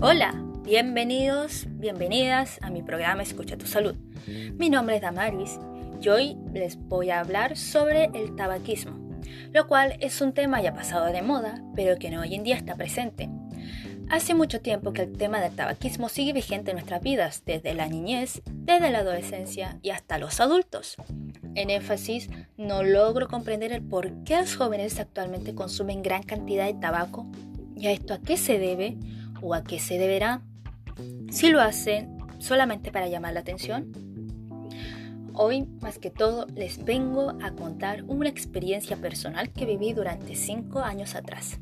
Hola, bienvenidos, bienvenidas a mi programa Escucha tu Salud. Mi nombre es Damaris y hoy les voy a hablar sobre el tabaquismo, lo cual es un tema ya pasado de moda, pero que hoy en día está presente. Hace mucho tiempo que el tema del tabaquismo sigue vigente en nuestras vidas, desde la niñez, desde la adolescencia y hasta los adultos. En énfasis, no logro comprender el por qué los jóvenes actualmente consumen gran cantidad de tabaco y a esto a qué se debe o a qué se deberá. Si lo hacen solamente para llamar la atención. Hoy, más que todo, les vengo a contar una experiencia personal que viví durante 5 años atrás.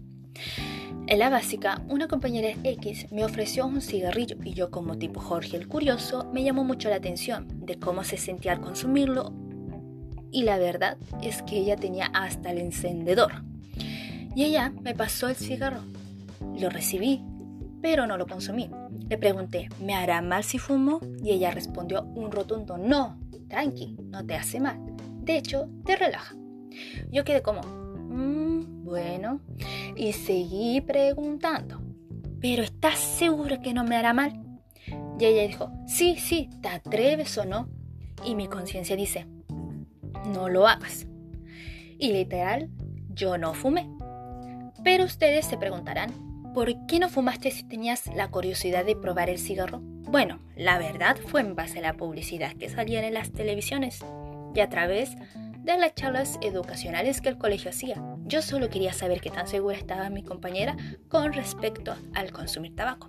En la básica, una compañera X me ofreció un cigarrillo y yo como tipo Jorge el Curioso me llamó mucho la atención de cómo se sentía al consumirlo y la verdad es que ella tenía hasta el encendedor. Y ella me pasó el cigarro. Lo recibí, pero no lo consumí. Le pregunté, ¿me hará mal si fumo? Y ella respondió un rotundo no, tranqui, no te hace mal. De hecho, te relaja. Yo quedé como, mmm, bueno, y seguí preguntando, ¿pero estás seguro que no me hará mal? Y ella dijo, sí, sí, ¿te atreves o no? Y mi conciencia dice, no lo hagas. Y literal, yo no fumé. Pero ustedes se preguntarán, ¿por qué no fumaste si tenías la curiosidad de probar el cigarro? Bueno, la verdad fue en base a la publicidad que salía en las televisiones y a través de las charlas educacionales que el colegio hacía. Yo solo quería saber qué tan segura estaba mi compañera con respecto al consumir tabaco.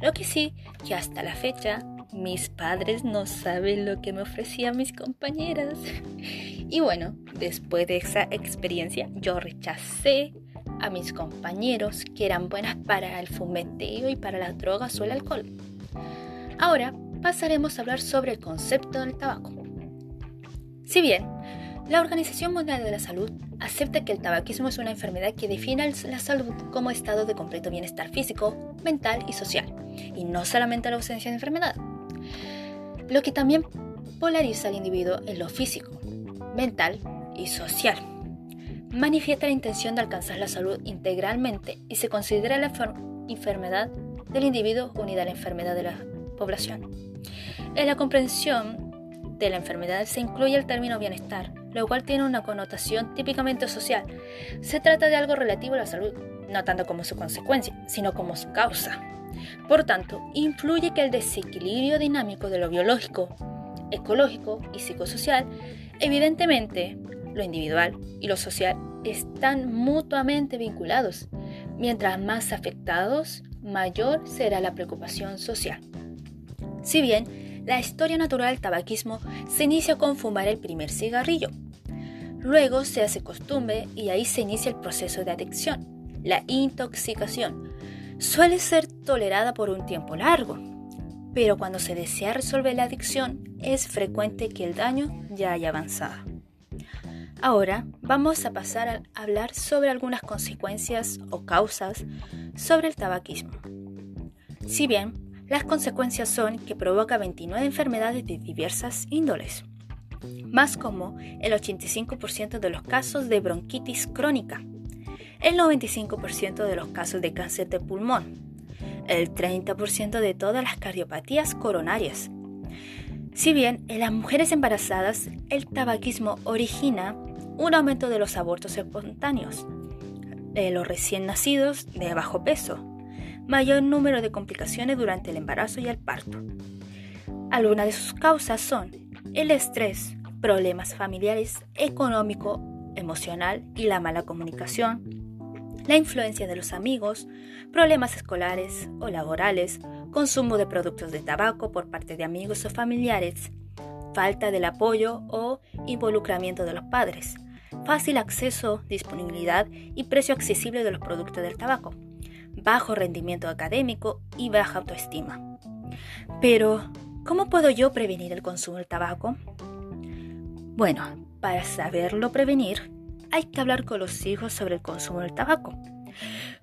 Lo que sí, que hasta la fecha mis padres no saben lo que me ofrecían mis compañeras. Y bueno, después de esa experiencia, yo rechacé a mis compañeros que eran buenas para el fumeteo y para las drogas o el alcohol. Ahora pasaremos a hablar sobre el concepto del tabaco. Si bien la Organización Mundial de la Salud acepta que el tabaquismo es una enfermedad que define la salud como estado de completo bienestar físico, mental y social, y no solamente la ausencia de enfermedad lo que también polariza al individuo en lo físico, mental y social. Manifiesta la intención de alcanzar la salud integralmente y se considera la enfermedad del individuo unida a la enfermedad de la población. En la comprensión de la enfermedad se incluye el término bienestar, lo cual tiene una connotación típicamente social. Se trata de algo relativo a la salud, no tanto como su consecuencia, sino como su causa. Por tanto, influye que el desequilibrio dinámico de lo biológico, ecológico y psicosocial, evidentemente, lo individual y lo social están mutuamente vinculados. Mientras más afectados, mayor será la preocupación social. Si bien la historia natural del tabaquismo se inicia con fumar el primer cigarrillo, luego se hace costumbre y ahí se inicia el proceso de adicción, la intoxicación, suele ser tolerada por un tiempo largo, pero cuando se desea resolver la adicción es frecuente que el daño ya haya avanzado. Ahora vamos a pasar a hablar sobre algunas consecuencias o causas sobre el tabaquismo. Si bien las consecuencias son que provoca 29 enfermedades de diversas índoles, más como el 85% de los casos de bronquitis crónica, el 95% de los casos de cáncer de pulmón, el 30% de todas las cardiopatías coronarias. Si bien en las mujeres embarazadas el tabaquismo origina un aumento de los abortos espontáneos, de los recién nacidos de bajo peso, mayor número de complicaciones durante el embarazo y el parto. Algunas de sus causas son el estrés, problemas familiares, económico, emocional y la mala comunicación, la influencia de los amigos, problemas escolares o laborales, consumo de productos de tabaco por parte de amigos o familiares, falta del apoyo o involucramiento de los padres, fácil acceso, disponibilidad y precio accesible de los productos del tabaco, bajo rendimiento académico y baja autoestima. Pero, ¿cómo puedo yo prevenir el consumo del tabaco? Bueno, para saberlo prevenir, hay que hablar con los hijos sobre el consumo del tabaco,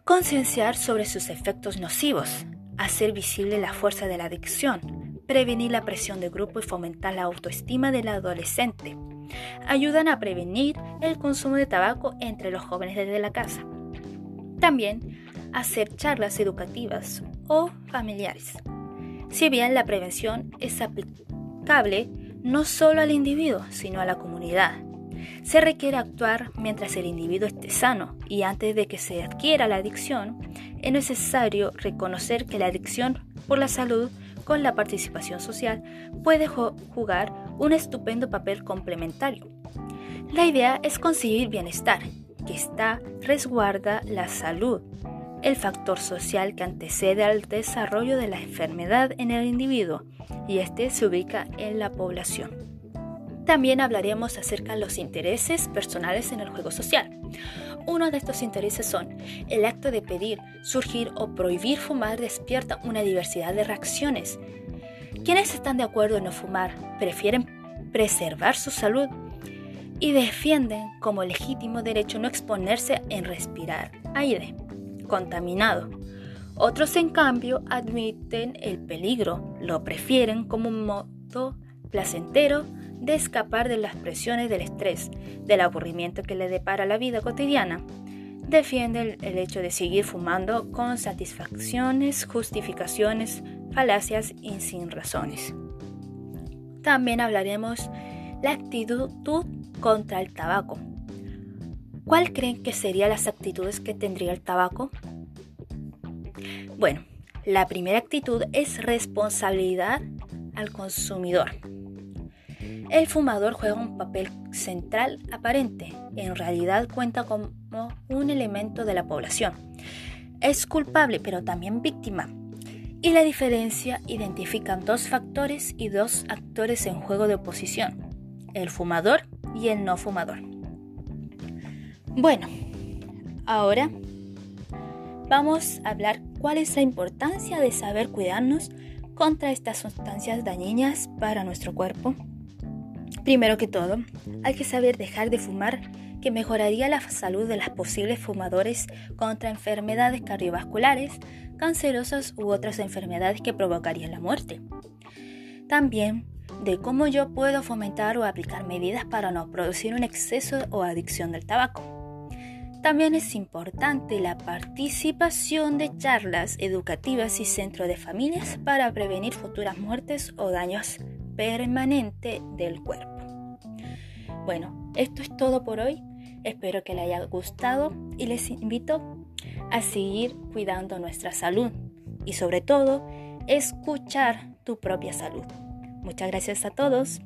concienciar sobre sus efectos nocivos, hacer visible la fuerza de la adicción, prevenir la presión de grupo y fomentar la autoestima del adolescente. Ayudan a prevenir el consumo de tabaco entre los jóvenes desde la casa. También hacer charlas educativas o familiares. Si bien la prevención es aplicable no solo al individuo, sino a la comunidad. Se requiere actuar mientras el individuo esté sano y antes de que se adquiera la adicción, es necesario reconocer que la adicción por la salud con la participación social puede jugar un estupendo papel complementario. La idea es conseguir bienestar, que está resguarda la salud, el factor social que antecede al desarrollo de la enfermedad en el individuo, y este se ubica en la población. También hablaremos acerca de los intereses personales en el juego social. Uno de estos intereses son el acto de pedir, surgir o prohibir fumar despierta una diversidad de reacciones. Quienes están de acuerdo en no fumar prefieren preservar su salud y defienden como legítimo derecho no exponerse en respirar aire contaminado. Otros, en cambio, admiten el peligro, lo prefieren como un modo placentero de escapar de las presiones del estrés, del aburrimiento que le depara la vida cotidiana. Defienden el hecho de seguir fumando con satisfacciones, justificaciones, falacias y sin razones. También hablaremos la actitud contra el tabaco. ¿Cuál creen que serían las actitudes que tendría el tabaco? Bueno, la primera actitud es responsabilidad al consumidor. El fumador juega un papel central aparente, en realidad cuenta como un elemento de la población. Es culpable pero también víctima. Y la diferencia identifican dos factores y dos actores en juego de oposición, el fumador y el no fumador. Bueno, ahora vamos a hablar cuál es la importancia de saber cuidarnos contra estas sustancias dañinas para nuestro cuerpo. Primero que todo, hay que saber dejar de fumar que mejoraría la salud de los posibles fumadores contra enfermedades cardiovasculares, cancerosas u otras enfermedades que provocarían la muerte. También de cómo yo puedo fomentar o aplicar medidas para no producir un exceso o adicción del tabaco. También es importante la participación de charlas educativas y centros de familias para prevenir futuras muertes o daños permanentes del cuerpo. Bueno, esto es todo por hoy. Espero que les haya gustado y les invito a seguir cuidando nuestra salud y sobre todo escuchar tu propia salud. Muchas gracias a todos.